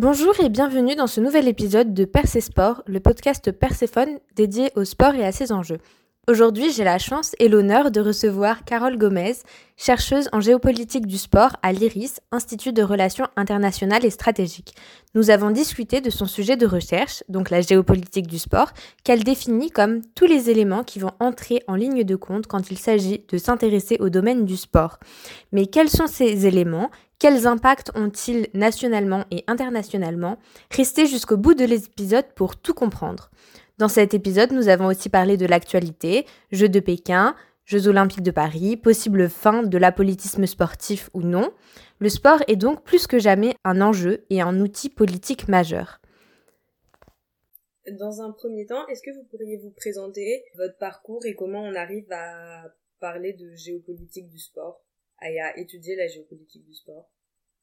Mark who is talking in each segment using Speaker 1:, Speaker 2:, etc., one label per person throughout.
Speaker 1: Bonjour et bienvenue dans ce nouvel épisode de Percé Sport, le podcast Perséphone dédié au sport et à ses enjeux. Aujourd'hui, j'ai la chance et l'honneur de recevoir Carole Gomez, chercheuse en géopolitique du sport à l'IRIS, Institut de Relations internationales et stratégiques. Nous avons discuté de son sujet de recherche, donc la géopolitique du sport, qu'elle définit comme tous les éléments qui vont entrer en ligne de compte quand il s'agit de s'intéresser au domaine du sport. Mais quels sont ces éléments? Quels impacts ont-ils nationalement et internationalement? Restez jusqu'au bout de l'épisode pour tout comprendre. Dans cet épisode, nous avons aussi parlé de l'actualité, Jeux de Pékin, Jeux olympiques de Paris, possible fin de l'apolitisme sportif ou non. Le sport est donc plus que jamais un enjeu et un outil politique majeur.
Speaker 2: Dans un premier temps, est-ce que vous pourriez vous présenter votre parcours et comment on arrive à parler de géopolitique du sport et à étudier la géopolitique du sport?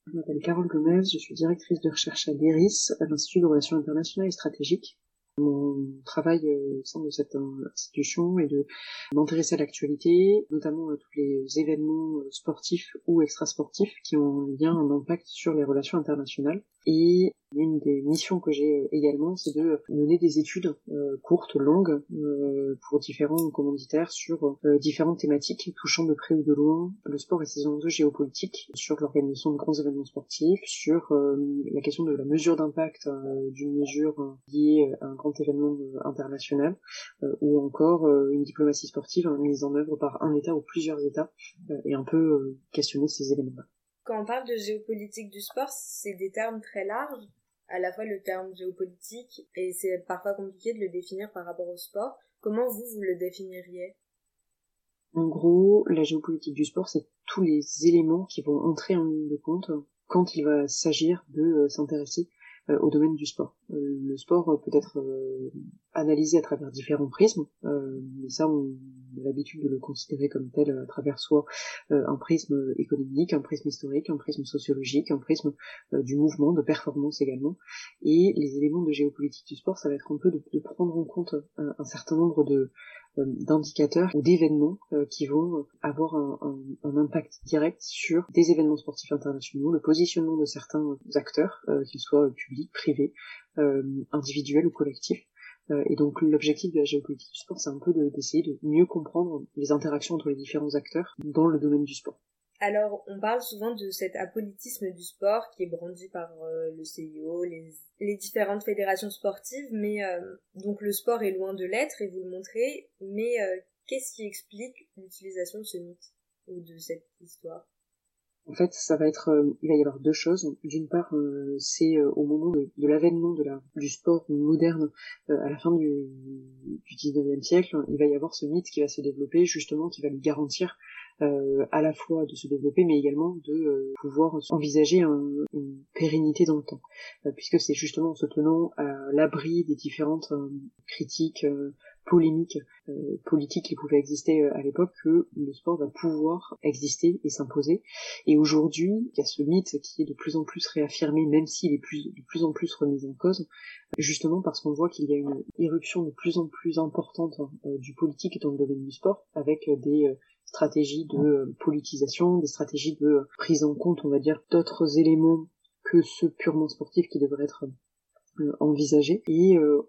Speaker 3: Je m'appelle Carole Gomez, je suis directrice de recherche à l'IRIS, à l'Institut de Relations internationales et stratégiques. Mon travail euh, au sein de cette institution est de m'intéresser à l'actualité, notamment à tous les événements euh, sportifs ou extrasportifs qui ont un lien, un impact sur les relations internationales. Et une des missions que j'ai euh, également, c'est de mener des études euh, courtes, longues, euh, pour différents commanditaires sur différentes thématiques touchant de près ou de loin le sport et ses enjeux géopolitiques, sur l'organisation de grands événements sportifs, sur la question de la mesure d'impact d'une mesure liée à un grand événement international, ou encore une diplomatie sportive mise en œuvre par un État ou plusieurs États, et un peu questionner ces éléments-là.
Speaker 2: Quand on parle de géopolitique du sport, c'est des termes très larges à la fois le terme géopolitique et c'est parfois compliqué de le définir par rapport au sport. Comment vous, vous le définiriez?
Speaker 3: En gros, la géopolitique du sport, c'est tous les éléments qui vont entrer en ligne de compte quand il va s'agir de euh, s'intéresser euh, au domaine du sport. Euh, le sport peut être analysé à travers différents prismes, mais ça on l'habitude de le considérer comme tel à travers soit un prisme économique, un prisme historique, un prisme sociologique, un prisme du mouvement, de performance également. Et les éléments de géopolitique du sport, ça va être un peu de, prendre en compte un certain nombre de euh, d'indicateurs ou d'événements euh, qui vont avoir un, un, impact direct sur des événements sportifs internationaux, le positionnement de certains acteurs, euh, qu'ils soient publics, privés, individuels ou collectifs. Et donc l'objectif de la géopolitique du sport, c'est un peu d'essayer de mieux comprendre les interactions entre les différents acteurs dans le domaine du sport.
Speaker 2: Alors, on parle souvent de cet apolitisme du sport qui est brandi par le CIO, les les différentes fédérations sportives, mais euh, donc le sport est loin de l'être et vous le montrez, mais euh, qu'est-ce qui explique l'utilisation de ce mythe ou de cette histoire?
Speaker 3: En fait, ça va être, euh, il va y avoir deux choses. D'une part, c'est au moment de, l'avènement du sport moderne à la fin du, du 19e siècle, il va y avoir ce mythe qui va se développer, justement, qui va lui garantir euh, à la fois de se développer, mais également de euh, pouvoir envisager une pérennité dans le temps, euh, puisque c'est justement en se tenant à l'abri des différentes critiques polémiques politiques qui pouvaient exister à l'époque que le sport va pouvoir exister et s'imposer. Et aujourd'hui, il y a ce mythe qui est de plus en plus réaffirmé, même s'il est de plus en plus remis en cause, justement parce qu'on voit qu'il y a une irruption de plus en plus importante du politique dans le domaine du sport, avec des stratégies de euh, politisation, des stratégies de prise en compte, on va dire, d'autres éléments que ceux purement sportifs qui devraient être euh, envisagés. Et euh,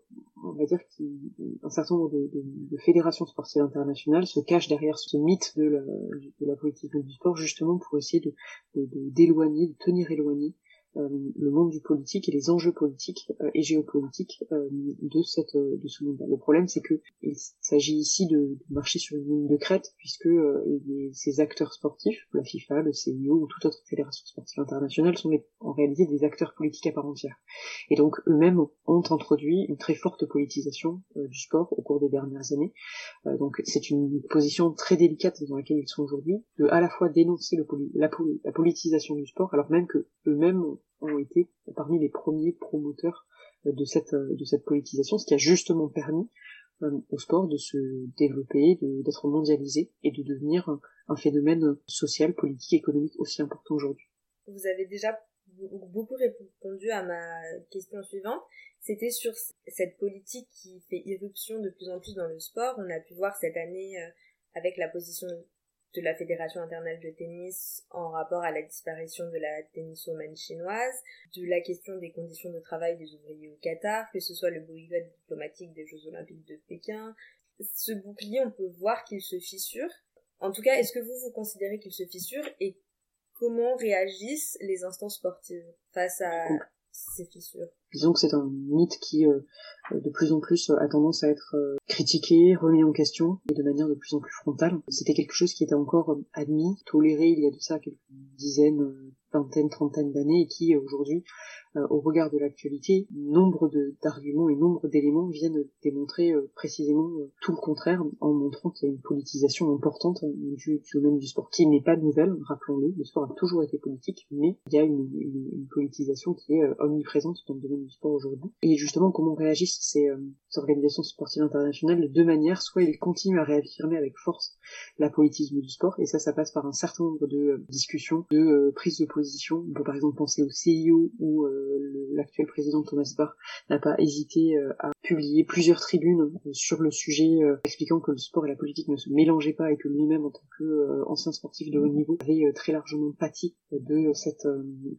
Speaker 3: on va dire qu'un certain nombre de, fédérations sportives internationales se cachent derrière ce mythe de la, politique du sport justement pour essayer de d'éloigner, de, tenir éloigné le monde du politique et les enjeux politiques euh, et géopolitiques euh, de cette de ce monde-là. Le problème, c'est que il s'agit ici de, marcher sur une ligne de crête, puisque ces acteurs sportifs, la FIFA, le CIO ou toute autre fédération sportive internationale, sont en réalité des acteurs politiques à part entière. Et donc eux-mêmes ont introduit une très forte politisation du sport au cours des dernières années. donc c'est une position très délicate dans laquelle ils sont aujourd'hui, de à la fois dénoncer la, la politisation du sport, alors même que eux-mêmes ont été parmi les premiers promoteurs euh, de cette, euh, de cette politisation, ce qui a justement permis euh, au sport de se développer, d'être mondialisé et de devenir un, phénomène social, politique, économique aussi important aujourd'hui.
Speaker 2: Vous avez déjà beaucoup répondu à ma question suivante. C'était sur cette politique qui fait irruption de plus en plus dans le sport. On a pu voir cette année avec la position de la Fédération internationale de tennis en rapport à la disparition de la tenniswoman chinoise, de la question des conditions de travail des ouvriers au Qatar, que ce soit le boycott diplomatique des Jeux olympiques de Pékin. Ce bouclier, on peut voir qu'il se fissure. En tout cas, est-ce que vous, vous considérez qu'il se fissure et comment réagissent les instances sportives face à ces fissures
Speaker 3: Disons que c'est un mythe qui, euh, de plus en plus, a tendance à être euh, critiqué, remis en question, et de manière de plus en plus frontale. C'était quelque chose qui était encore euh, admis, toléré il y a de ça quelques dizaines, vingtaines, trentaines d'années, et qui aujourd'hui euh, au regard de l'actualité, nombre d'arguments et nombre d'éléments viennent démontrer euh, précisément euh, tout le contraire en montrant qu'il y a une politisation importante du, domaine du sport qui n'est pas nouvelle, rappelons-le, le sport a toujours été politique, mais il y a une, politisation qui est omniprésente dans le domaine du sport aujourd'hui. Et justement, comment réagissent ces, organisations sportives internationales de deux manières, soit ils continuent à réaffirmer avec force la politisme du sport, et ça, ça passe par un certain nombre de discussions, de prises de position. On peut par exemple penser au CIO ou l'actuel président Thomas Bach n'a pas hésité euh, à publier plusieurs tribunes euh, sur le sujet, euh, expliquant que le sport et la politique ne se mélangeaient pas et que lui-même, en tant qu'ancien sportif de haut niveau, avait très largement pâti de cette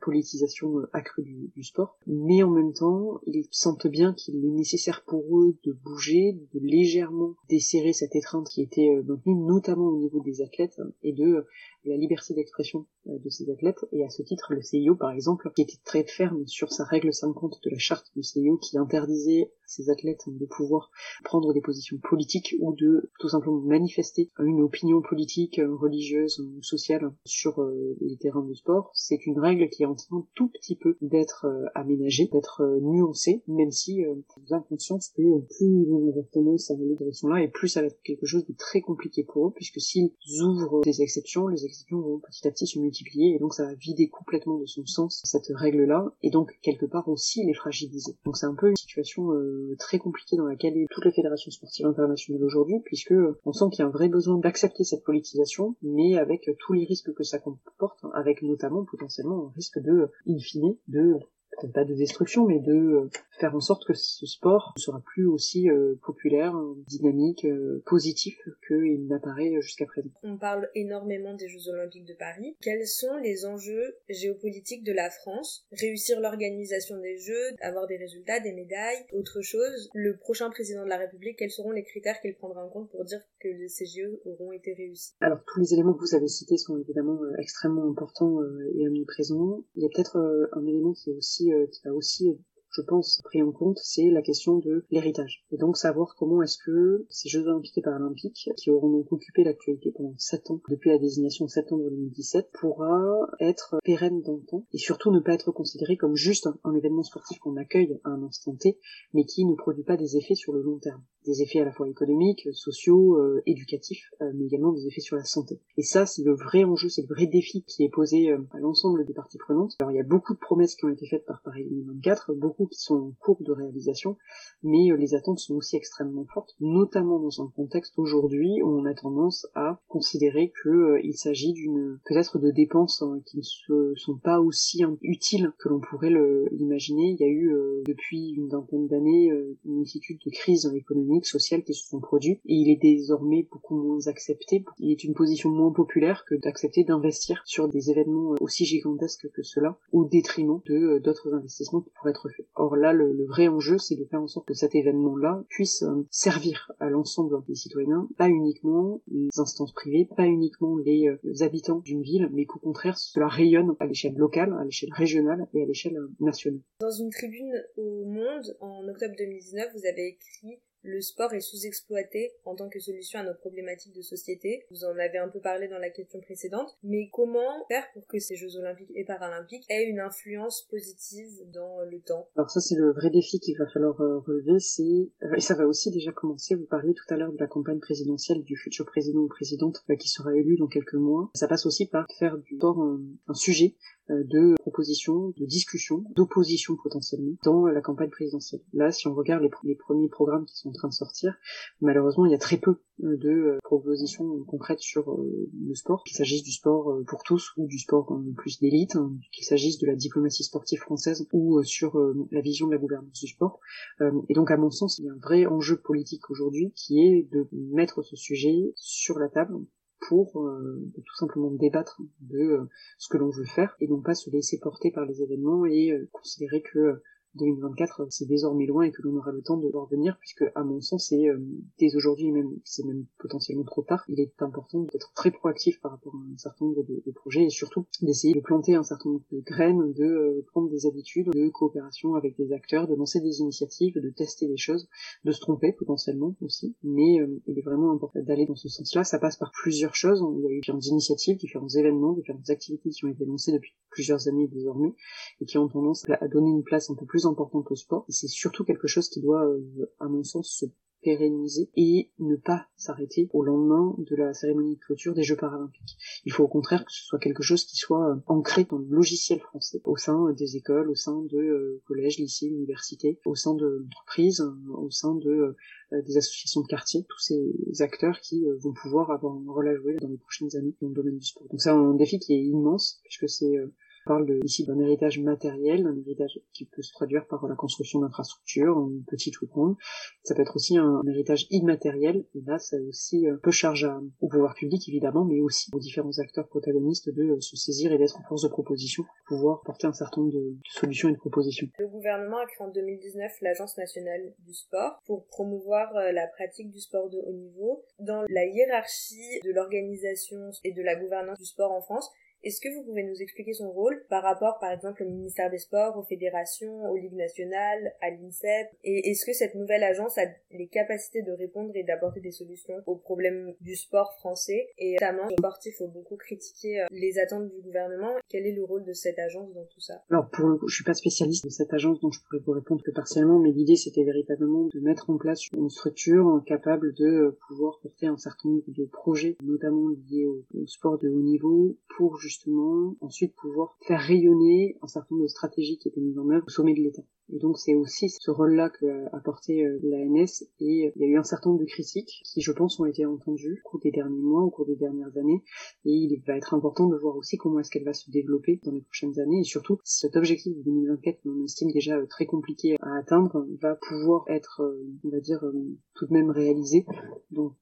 Speaker 3: politisation accrue du, sport. Mais en même temps, ils sentent bien qu'il est nécessaire pour eux de bouger, de légèrement desserrer cette étreinte qui était maintenue, notamment au niveau des athlètes, et de la liberté d'expression de ces athlètes. Et à ce titre, le CIO, par exemple, qui était très ferme sur sa règle 50 de la charte du CIO qui interdisait à ses athlètes de pouvoir prendre des positions politiques ou de tout simplement manifester une opinion politique, religieuse ou sociale sur euh, les terrains de sport. C'est une règle qui est en train tout petit peu d'être euh, aménagée, d'être euh, nuancée, même si vous avez conscience que plus ils vont à aller direction-là et plus ça va être quelque chose de très compliqué pour eux, puisque s'ils ouvrent des exceptions, les exceptions vont petit à petit se multiplier et donc ça va vider complètement de son sens cette règle-là et donc quelque part aussi les fragiliser. Donc c'est un peu une situation euh, très compliquée dans laquelle est toutes les fédérations sportives internationales aujourd'hui, puisque euh, on sent qu'il y a un vrai besoin d'accepter cette politisation, mais avec tous les risques que ça comporte, avec notamment potentiellement un risque de, in fine, de peut-être pas de destruction, mais de euh, faire en sorte que ce sport ne sera plus aussi euh, populaire, dynamique, euh, positif qu'il n'apparaît jusqu'à présent.
Speaker 2: On parle énormément des Jeux Olympiques de Paris. Quels sont les enjeux géopolitiques de la France? Réussir l'organisation des Jeux, avoir des résultats, des médailles, autre chose. Le prochain président de la République, quels seront les critères qu'il prendra en compte pour dire que ces Jeux auront été réussis?
Speaker 3: Alors tous les éléments que vous avez cités sont évidemment extrêmement importants et omniprésents. Il y a peut-être un élément qui est aussi euh, qui va aussi je pense, pris en compte, c'est la question de l'héritage. Et donc savoir comment est-ce que ces Jeux Olympiques et Paralympiques, qui auront donc occupé l'actualité pendant 7 ans, depuis la désignation de septembre 2017, pourra être pérenne dans le temps, et surtout ne pas être considéré comme juste un, événement sportif qu'on accueille à un instant T, mais qui ne produit pas des effets sur le long terme. Des effets à la fois économiques, sociaux, euh, éducatifs, euh, mais également des effets sur la santé. Et ça, c'est le vrai enjeu, c'est le vrai défi qui est posé euh, à l'ensemble des parties prenantes. Alors il y a beaucoup de promesses qui ont été faites par Paris 2024, beaucoup qui sont en cours de réalisation, mais euh, les attentes sont aussi extrêmement fortes, notamment dans un contexte aujourd'hui où on a tendance à considérer qu'il euh, s'agit d'une peut-être de dépenses hein, qui ne sont pas aussi utiles que l'on pourrait l'imaginer. Il y a eu depuis une vingtaine d'années une multitude de crises économiques, sociales qui se sont produites, et il est désormais beaucoup moins accepté. Il est une position moins populaire que d'accepter d'investir sur des événements aussi gigantesques que cela, au détriment de d'autres investissements qui pourraient être faits. Or là, le, vrai enjeu, c'est de faire en sorte que cet événement-là puisse euh, servir à l'ensemble des citoyens, pas uniquement les instances privées, pas uniquement les, euh, habitants d'une ville, mais qu'au contraire, cela rayonne à l'échelle locale, à l'échelle régionale et à l'échelle euh, nationale.
Speaker 2: Dans une tribune au Monde, en octobre 2019, vous avez écrit le sport est sous-exploité en tant que solution à nos problématiques de société. Vous en avez un peu parlé dans la question précédente, mais comment faire pour que ces Jeux olympiques et paralympiques aient une influence positive dans le temps?
Speaker 3: Alors ça c'est le vrai défi qu'il va falloir euh, relever, c'est euh, et ça va aussi déjà commencer. Vous parliez tout à l'heure de la campagne présidentielle du futur président ou présidente euh, qui sera élu dans quelques mois. Ça passe aussi par faire du sport un sujet de propositions, de discussions, d'opposition potentiellement dans la campagne présidentielle. Là, si on regarde les, premiers programmes qui sont en train de sortir, malheureusement, il y a très peu euh, de euh, propositions concrètes sur le sport, qu'il s'agisse du sport pour tous ou du sport plus d'élite, hein, qu'il s'agisse de la diplomatie sportive française ou sur la vision de la gouvernance du sport. Et donc, à mon sens, il y a un vrai enjeu politique aujourd'hui qui est de mettre ce sujet sur la table pour tout simplement débattre de ce que l'on veut faire et non pas se laisser porter par les événements et considérer que 2024 c'est désormais loin et que l'on aura le temps de voir venir puisque à mon sens c'est euh, dès aujourd'hui même c'est même potentiellement trop tard il est important d'être très proactif par rapport à un certain nombre de, projets et surtout d'essayer de planter un certain nombre de graines de euh, prendre des habitudes de coopération avec des acteurs de lancer des initiatives de tester des choses de se tromper potentiellement aussi. Mais euh, il est vraiment important d'aller dans ce sens là ça passe par plusieurs choses. Il y a eu différentes initiatives différents événements différentes activités qui ont été lancées depuis plusieurs années désormais et qui ont tendance à donner une place un peu plus importante au sport. Et c'est surtout quelque chose qui doit, euh, à mon sens, se pérenniser et ne pas s'arrêter au lendemain de la cérémonie de clôture des Jeux paralympiques. Il faut au contraire que ce soit quelque chose qui soit euh, ancré dans le logiciel français, au sein des écoles, au sein de euh, collèges, lycées, universités, au sein de l'entreprise, au sein de des associations de quartier, tous ces acteurs qui vont pouvoir avoir un rôle à jouer dans les prochaines années dans le domaine du sport. Donc c'est un défi qui est immense puisque c'est parle ici d'un héritage matériel, un héritage qui peut se traduire par la construction d'infrastructures, petites ou grandes. Ça peut être aussi un, héritage immatériel, et là, ça aussi euh, peu charge au pouvoir public, évidemment, mais aussi aux différents acteurs protagonistes de euh, se saisir et d'être en force de proposition pour pouvoir porter un certain nombre de, solutions et de propositions.
Speaker 2: Le gouvernement a créé en 2019 l'Agence nationale du sport pour promouvoir euh, la pratique du sport de haut niveau. Dans la hiérarchie de l'organisation et de la gouvernance du sport en France, est-ce que vous pouvez nous expliquer son rôle par rapport, par exemple, au ministère des Sports, aux fédérations, aux ligues nationales, à l'INSEP? Et est-ce que cette nouvelle agence a les capacités de répondre et d'apporter des solutions aux problèmes du sport français? Et notamment, les sportifs ont beaucoup critiqué euh, les attentes du gouvernement. Quel est le rôle de cette agence dans tout ça?
Speaker 3: Alors, pour le coup, je suis pas spécialiste de cette agence, donc je pourrais vous répondre que partiellement, mais l'idée, c'était véritablement de mettre en place une structure capable de pouvoir porter un certain nombre de projets, notamment liés au, au sport de haut niveau, pour justement ensuite pouvoir faire rayonner un certain nombre de stratégies qui étaient mises en œuvre au sommet de l'État. Et donc c'est aussi ce rôle-là qu'a porté euh, l'ANS. Et euh, il y a eu un certain nombre de critiques qui je pense ont été entendues au cours des derniers mois, au cours des dernières années. Et il va être important de voir aussi comment est-ce qu'elle va se développer dans les prochaines années. Et surtout cet objectif de 2024 qu'on estime déjà euh, très compliqué à atteindre va pouvoir être on va dire tout de même réalisé. Donc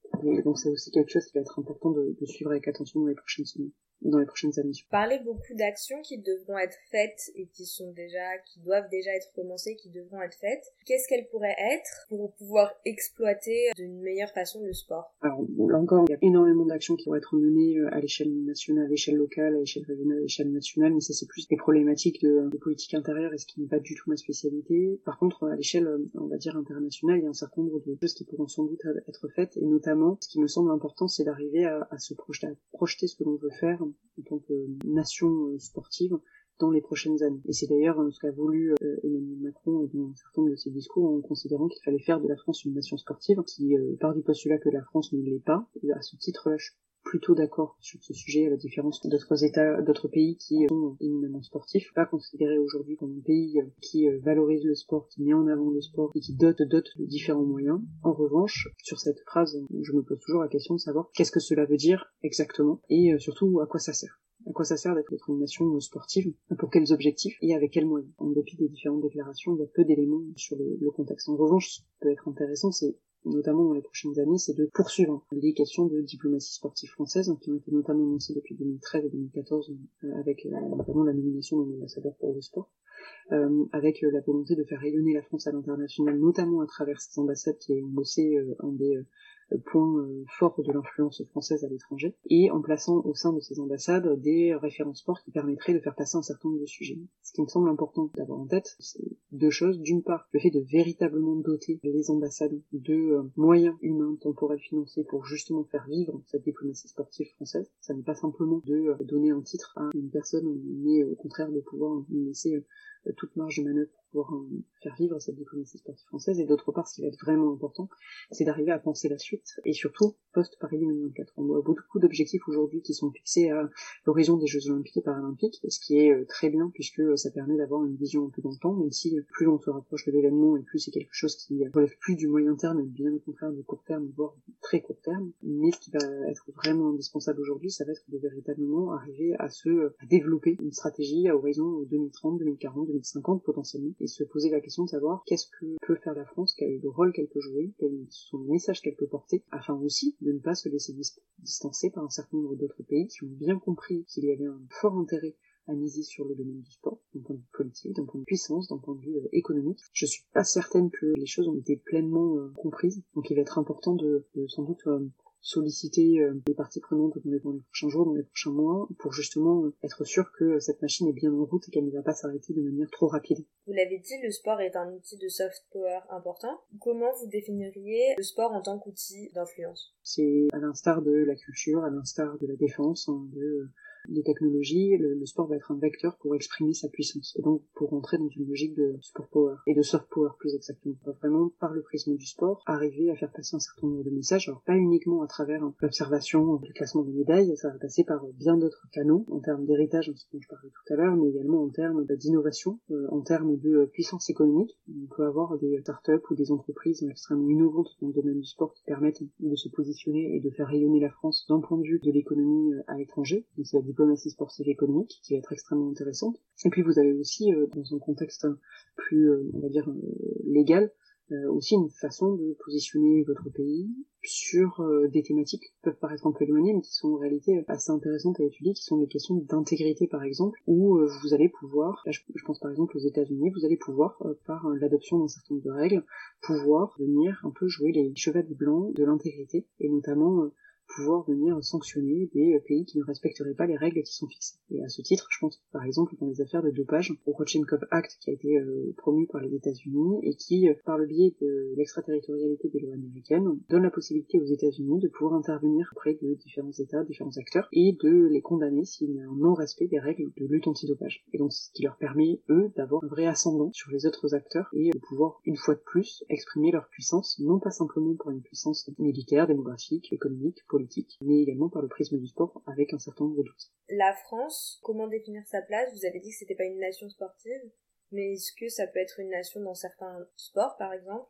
Speaker 3: c'est aussi quelque chose qui va être important de suivre avec attention dans les prochaines semaines dans les prochaines années.
Speaker 2: Vous parlez beaucoup d'actions qui devront être faites et qui sont déjà, qui doivent déjà être commencées, qui devront être faites. Qu'est-ce qu'elles pourraient être pour pouvoir exploiter d'une meilleure façon le sport?
Speaker 3: Alors là encore, il y a énormément d'actions qui vont être menées euh, à l'échelle nationale, à l'échelle locale, à l'échelle régionale, à l'échelle nationale, mais ça c'est plus des problématiques de, de politique intérieure et ce qui n'est pas du tout ma spécialité. Par contre, à l'échelle, euh, on va dire internationale, il y a un certain nombre de choses qui pourront sans doute être faites et notamment, ce qui me semble important, c'est d'arriver à, à se projeter, à projeter ce que l'on veut faire en tant que nation euh, sportive dans les prochaines années. Et c'est d'ailleurs euh, ce qu'a voulu euh, Emmanuel Macron dans un certain nombre de ses discours en considérant qu'il fallait faire de la France une nation sportive qui part du postulat que la France ne l'est pas. À ce titre-là, plutôt d'accord sur ce sujet, à la différence d'autres États, d'autres pays qui sont éminemment sportifs. Pas considéré aujourd'hui comme un pays qui valorise le sport, qui met en avant le sport et qui dote, dote de différents moyens. En revanche, sur cette phrase, je me pose toujours la question de savoir qu'est-ce que cela veut dire exactement et surtout à quoi ça sert à quoi ça sert d'être une nation sportive, pour quels objectifs et avec quels moyens? En dépit des différentes déclarations, il y a peu d'éléments sur le, contexte. En revanche, ce qui peut être intéressant, c'est notamment dans les prochaines années, c'est de poursuivre les questions de diplomatie sportive française, qui ont été notamment annoncées depuis 2013 et 2014, euh, avec euh, notamment la nomination d'un ambassadeur pour le sport, euh, avec la volonté de faire rayonner la France à l'international, notamment à travers ces ambassades qui ont bossé un des point euh, fort de l'influence française à l'étranger, et en plaçant au sein de ces ambassades des références forts qui permettraient de faire passer un certain nombre de sujets. Ce qui me semble important d'avoir en tête, c'est deux choses. D'une part, le fait de véritablement doter les ambassades de euh, moyens humains, temporels, financiers pour justement faire vivre cette diplomatie sportive française. Ça n'est pas simplement de euh, donner un titre à une personne, mais au contraire de pouvoir laisser toute marge de manœuvre pour pouvoir faire vivre cette diplomatie sportive française. Et d'autre part, ce qui va être vraiment important, c'est d'arriver à penser la suite, et surtout post-Paris 2024. On a beaucoup d'objectifs aujourd'hui qui sont fixés à l'horizon des Jeux Olympiques et Paralympiques, ce qui est euh, très bien puisque euh, ça permet d'avoir une vision un peu dans le temps, même si euh, plus on se rapproche de l'événement et plus c'est quelque chose qui relève plus du moyen terme, et bien au contraire du court terme, voire très court terme. Mais ce qui va être vraiment indispensable aujourd'hui, ça va être de véritablement arriver à se développer une stratégie à horizon 2030, 2040, 2050 potentiellement et se poser la question de savoir qu'est-ce que peut faire la France, quel est le rôle qu'elle peut jouer, quels sont les messages qu'elle peut porter, afin aussi de ne pas se laisser distancer par un certain nombre d'autres pays qui ont bien compris qu'il y avait un fort intérêt à miser sur le domaine du sport, d'un point de vue politique, d'un point de puissance, d'un point de vue euh, économique. Je suis pas certaine que les choses ont été pleinement euh, comprises, donc il va être important de, de sans doute euh, solliciter euh, les parties prenantes dans les, prochains jours, dans les prochains mois, pour justement euh, être sûr que cette machine est bien en route et qu'elle ne va pas s'arrêter de manière trop rapide.
Speaker 2: Vous l'avez dit, le sport est un outil de soft power important. Comment vous définiriez le sport en tant qu'outil d'influence?
Speaker 3: C'est à l'instar de la culture, à l'instar de la défense, hein, de les technologies, le, sport va être un vecteur pour exprimer sa puissance et donc pour entrer dans une logique de sport power et de soft power plus exactement. On va vraiment par le prisme du sport arriver à faire passer un certain nombre de messages, alors pas uniquement à travers l'observation, le classement des médailles, ça va passer par bien d'autres canaux en termes d'héritage, ce dont je parlais tout à l'heure, mais également en termes d'innovation, euh, en termes de puissance économique. On peut avoir des startups ou des entreprises extrêmement innovantes dans le domaine du sport qui permettent de se positionner et de faire rayonner la France d'un point de vue de l'économie euh, à l'étranger. Diplomatie sportive économique qui va être extrêmement intéressante. Et puis vous avez aussi, euh, dans un contexte plus, euh, on va dire, euh, légal, aussi une façon de positionner votre pays sur des thématiques qui peuvent paraître un peu éloignées, mais qui sont en réalité assez intéressantes à étudier, qui sont des questions d'intégrité par exemple, où vous allez pouvoir, je, pense par exemple aux États-Unis, vous allez pouvoir, par l'adoption d'un certain nombre de règles, pouvoir venir un peu jouer les chevaliers blancs de l'intégrité, et notamment pouvoir venir sanctionner des pays qui ne respecteraient pas les règles qui sont fixées. Et à ce titre, je pense par exemple dans les affaires de dopage au Rodchenkov Act qui a été euh, promu par les États-Unis et qui, euh, par le biais de l'extraterritorialité des lois américaines, donne la possibilité aux États-Unis de pouvoir intervenir auprès de différents États, différents acteurs et de les condamner s'il y a un non-respect des règles de lutte antidopage. Et donc ce qui leur permet, eux, d'avoir un vrai ascendant sur les autres acteurs et de pouvoir, une fois de plus, exprimer leur puissance, non pas simplement pour une puissance militaire, démographique, économique, mais également par le prisme du sport avec un certain nombre d'outils.
Speaker 2: La France, comment définir sa place? Vous avez dit que c'était pas une nation sportive, mais est-ce que ça peut être une nation dans certains sports, par exemple?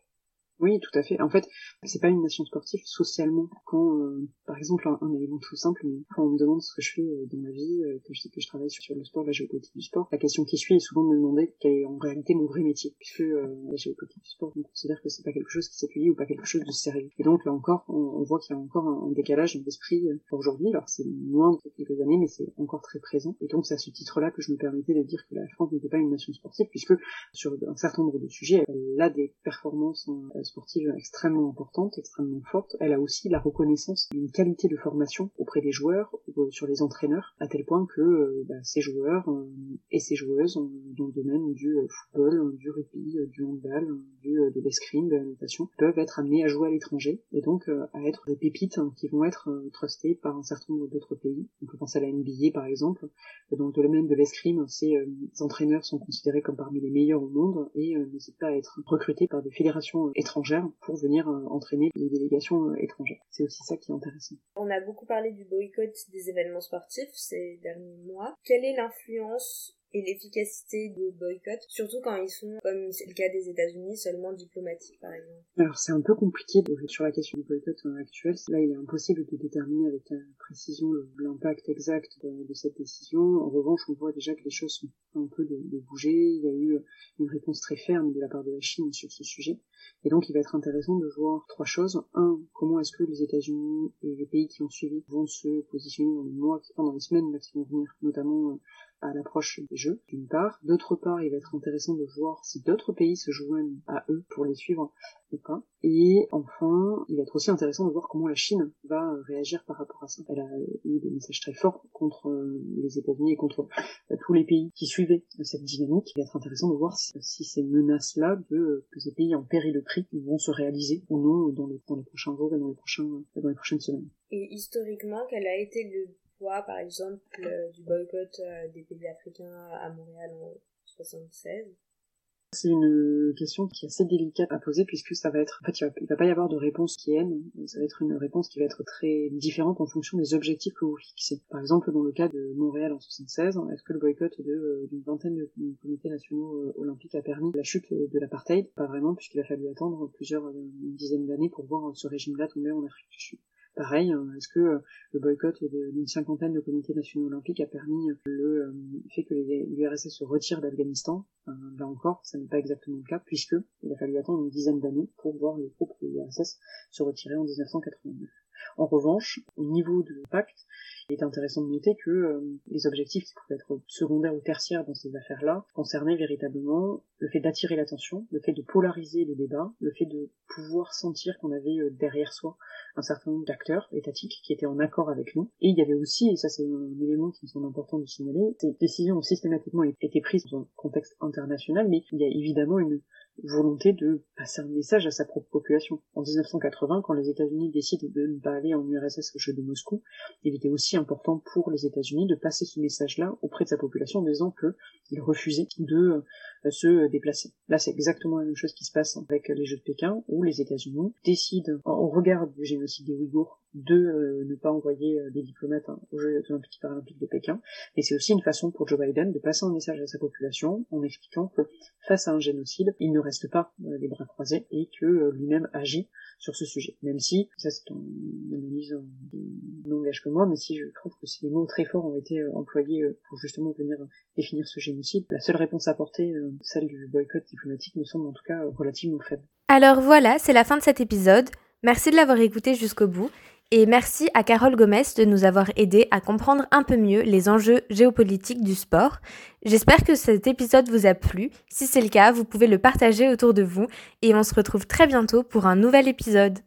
Speaker 3: Oui, tout à fait. En fait, c'est pas une nation sportive socialement. Quand, euh, par exemple, un, élément tout simple, mais quand on me demande ce que je fais euh, dans ma vie, euh, que je dis que je travaille sur, le sport, la géopolitique du sport, la question qui suit est souvent de me demander quel est en réalité mon vrai métier, puisque la géopolitique du sport, on considère que c'est pas quelque chose qui s'appuie ou pas quelque chose de sérieux. Et donc là encore, on, voit qu'il y a encore un, décalage d'esprit aujourd'hui. Alors c'est moins de quelques années, mais c'est encore très présent. Et donc c'est à ce titre-là que je me permettais de dire que la France n'était pas une nation sportive, puisque sur un certain nombre de sujets, elle a des performances sportive extrêmement importante, extrêmement forte. Elle a aussi la reconnaissance d'une qualité de formation auprès des joueurs, ou sur les entraîneurs, à tel point que euh, bah, ces joueurs euh, et ces joueuses dans le domaine du euh, football, du rugby, du handball, du, de l'escrime, de la natation, peuvent être amenés à jouer à l'étranger et donc à être des pépites qui vont être trustées par un certain nombre d'autres pays. On peut penser à la NBA par exemple. Dans le domaine de l'escrime, ces entraîneurs sont considérés comme parmi les meilleurs au monde et n'hésitent pas à être recrutés par des fédérations étrangères pour venir euh, entraîner les délégations euh, étrangères. C'est aussi ça qui est intéressant.
Speaker 2: On a beaucoup parlé du boycott des événements sportifs ces derniers mois. Quelle est l'influence et l'efficacité de boycott, surtout quand ils sont, comme c'est le cas des États-Unis, seulement diplomatiques par exemple.
Speaker 3: Alors c'est un peu compliqué sur la question du boycott actuel. Là, il est impossible de déterminer avec précision l'impact exact de, cette décision. En revanche, on voit déjà que les choses sont un peu de, de. Il y a eu une réponse très ferme de la part de la Chine sur ce sujet. Et donc, il va être intéressant de voir trois choses. Un, comment est-ce que les États-Unis et les pays qui ont suivi vont se positionner dans les mois, pendant les semaines qui vont venir, notamment euh, à l'approche des jeux, d'une part. D'autre part, il va être intéressant de voir si d'autres pays se joignent à eux pour les suivre ou pas. Et enfin, il va être aussi intéressant de voir comment la Chine va réagir par rapport à ça. Elle a eu des messages très forts contre euh, les États-Unis et contre euh, tous les pays qui suivaient cette dynamique. Il va être intéressant de voir si, ces menaces-là que ces pays en péril prix vont se réaliser ou non dans les, dans les prochains jours et dans les, prochains, dans les prochaines semaines.
Speaker 2: Et historiquement, quel a été le par exemple, du boycott euh, des pays africains à Montréal en 76
Speaker 3: c'est une question qui est assez délicate à poser puisque ça va être, en fait, il va, pas y avoir de réponse qui est ça va être une réponse qui va être très différente en fonction des objectifs que vous fixez. Par exemple, dans le cas de Montréal en 76, est-ce que le boycott euh, d'une vingtaine de comités nationaux euh, olympiques a permis la chute de l'apartheid? Pas vraiment, puisqu'il a fallu attendre plusieurs dizaines d'années pour voir ce régime-là tomber en Afrique du Sud. Pareil, hein, est-ce que le boycott d'une cinquantaine de comités nationaux olympiques a permis le fait que l'URSS se retire d'Afghanistan Là encore, ça n'est pas exactement le cas, puisque il a fallu attendre une dizaine d'années pour voir les troupes de l'URSS se retirer en 1989. En revanche, au niveau de l'impact, il est intéressant de noter que euh, les objectifs qui pouvaient être secondaires ou tertiaires dans ces affaires-là concernaient véritablement le fait d'attirer l'attention, le fait de polariser le débat, le fait de pouvoir sentir qu'on avait euh, derrière soi un certain nombre d'acteurs étatiques qui étaient en accord avec nous. Et il y avait aussi, et ça c'est un élément qui me semble important de signaler, ces décisions ont systématiquement été prises dans un contexte international, mais il y a évidemment une volonté de passer un message à sa propre population. En 1980, quand les États-Unis décident de ne pas aller en URSS au jeu de Moscou, il était aussi important pour les États-Unis de passer ce message-là auprès de sa population en disant qu'ils refusaient de euh, se déplacer. Là, c'est exactement la même chose qui se passe avec les Jeux de Pékin, où les États-Unis décident, au regard du génocide des Ouïghours, de euh, ne pas envoyer euh, des diplomates hein, aux Jeux olympiques paralympiques de Pékin. Et c'est aussi une façon pour Joe Biden de passer un message à sa population en expliquant que face à un génocide, il ne reste pas les bras croisés et que lui-même agit sur ce sujet. Même si, ça c'est une analyse qui n'engage que moi, mais si je trouve que ces mots très forts ont été employés pour justement venir définir ce génocide, la seule réponse apportée celle du boycott diplomatique me semble en tout cas relativement faible.
Speaker 1: Alors voilà, c'est la fin de cet épisode. Merci de l'avoir écouté jusqu'au bout. Et merci à Carole Gomez de nous avoir aidé à comprendre un peu mieux les enjeux géopolitiques du sport. J'espère que cet épisode vous a plu. Si c'est le cas, vous pouvez le partager autour de vous et on se retrouve très bientôt pour un nouvel épisode.